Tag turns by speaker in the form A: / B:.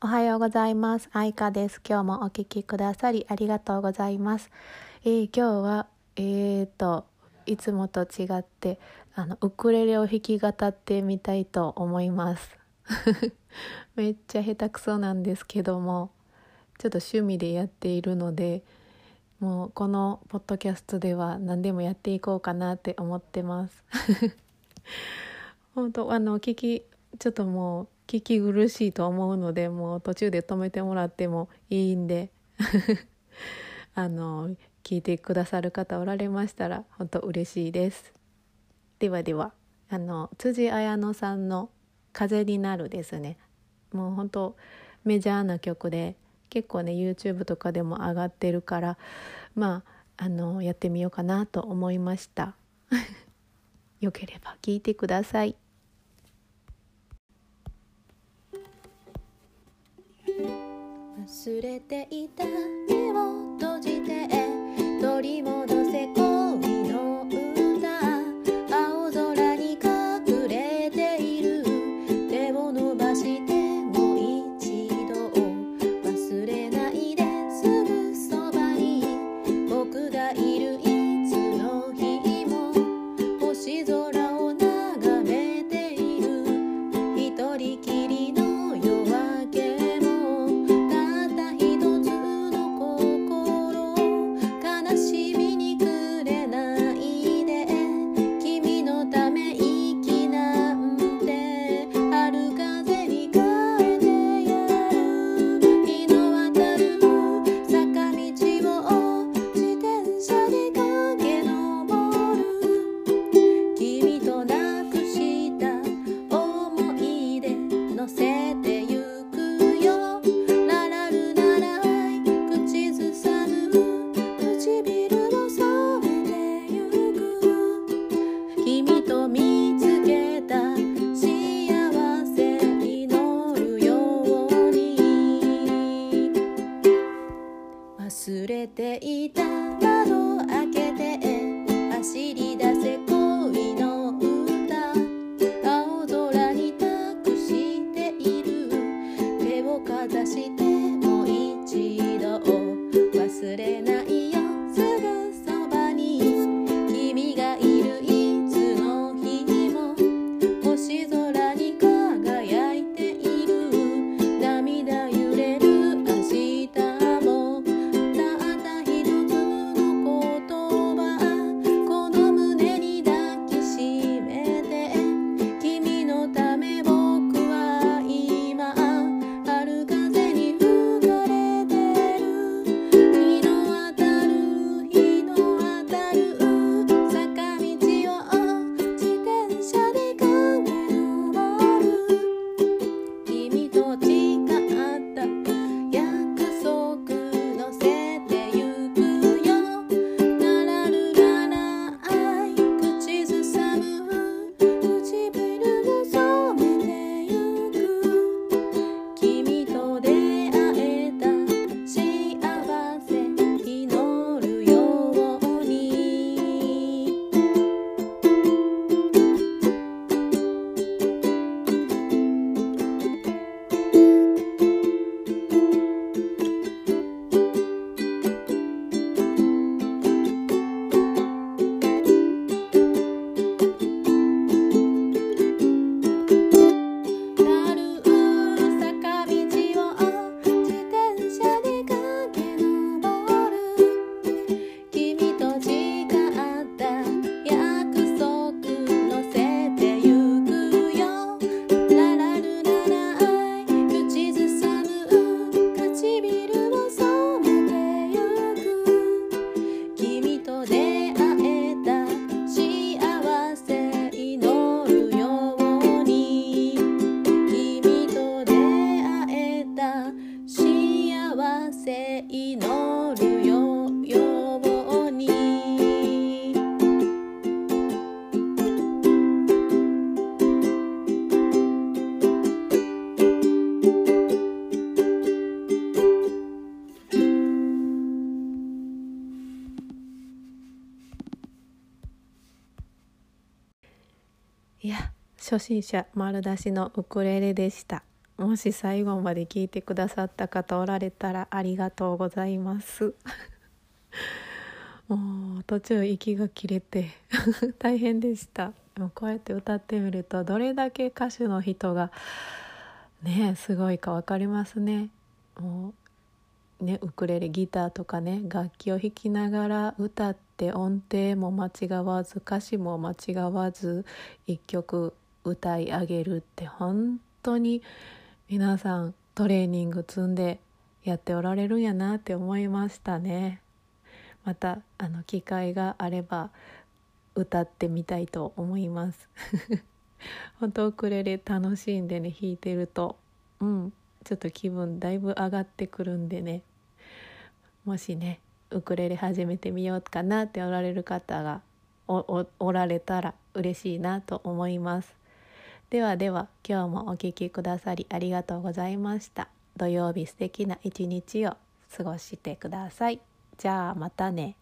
A: おはようございます。愛花です。今日もお聞きくださりありがとうございます。えー今日は、えーと、いつもと違って、あの、ウクレレを弾き語ってみたいと思います。めっちゃ下手くそなんですけども、ちょっと趣味でやっているので、もうこのポッドキャストでは何でもやっていこうかなって思ってます。本当あの聞きちょっともう聞き苦しいと思うのでもう途中で止めてもらってもいいんで あの聞いてくださる方おられましたら本当嬉しいです。ではではあの辻彩乃さんの「風になる」ですね。もう本当メジャーな曲で結構ね YouTube とかでも上がってるからまああのやってみようかなと思いました。よければ聞いてください。忘れていた目を閉じて取り戻せ恋の歌。青空に隠れている。手を伸ばしてもう一度。忘れないですぐそばに。僕がいる忘れていた窓開けて走り出せ恋の歌。青空に託している。手をかざしていや初心者丸出しのウクレレでした。
B: もし最後まで聞いてくださった方おられたらありがとうございます。もう途中息が切れて 大変でした。もこうやって歌ってみるとどれだけ歌手の人がねすごいか分かりますね。もうねウクレレギターとかね楽器を弾きながら歌って音程も間違わず歌詞も間違わず一曲歌い上げるって本当に皆さんトレーニング積んでやっておられるんやなって思いましたね。またあの機会があれば歌ってみたいと思います。本当ウクレレ楽しんでね弾いてると。うん。ちょっと気分だいぶ上がってくるんでね。もしねウクレレ始めてみようかなっておられる方がおられたら嬉しいなと思います。ではでは今日もお聴きくださりありがとうございました。土曜日素敵な一日を過ごしてください。じゃあまたね。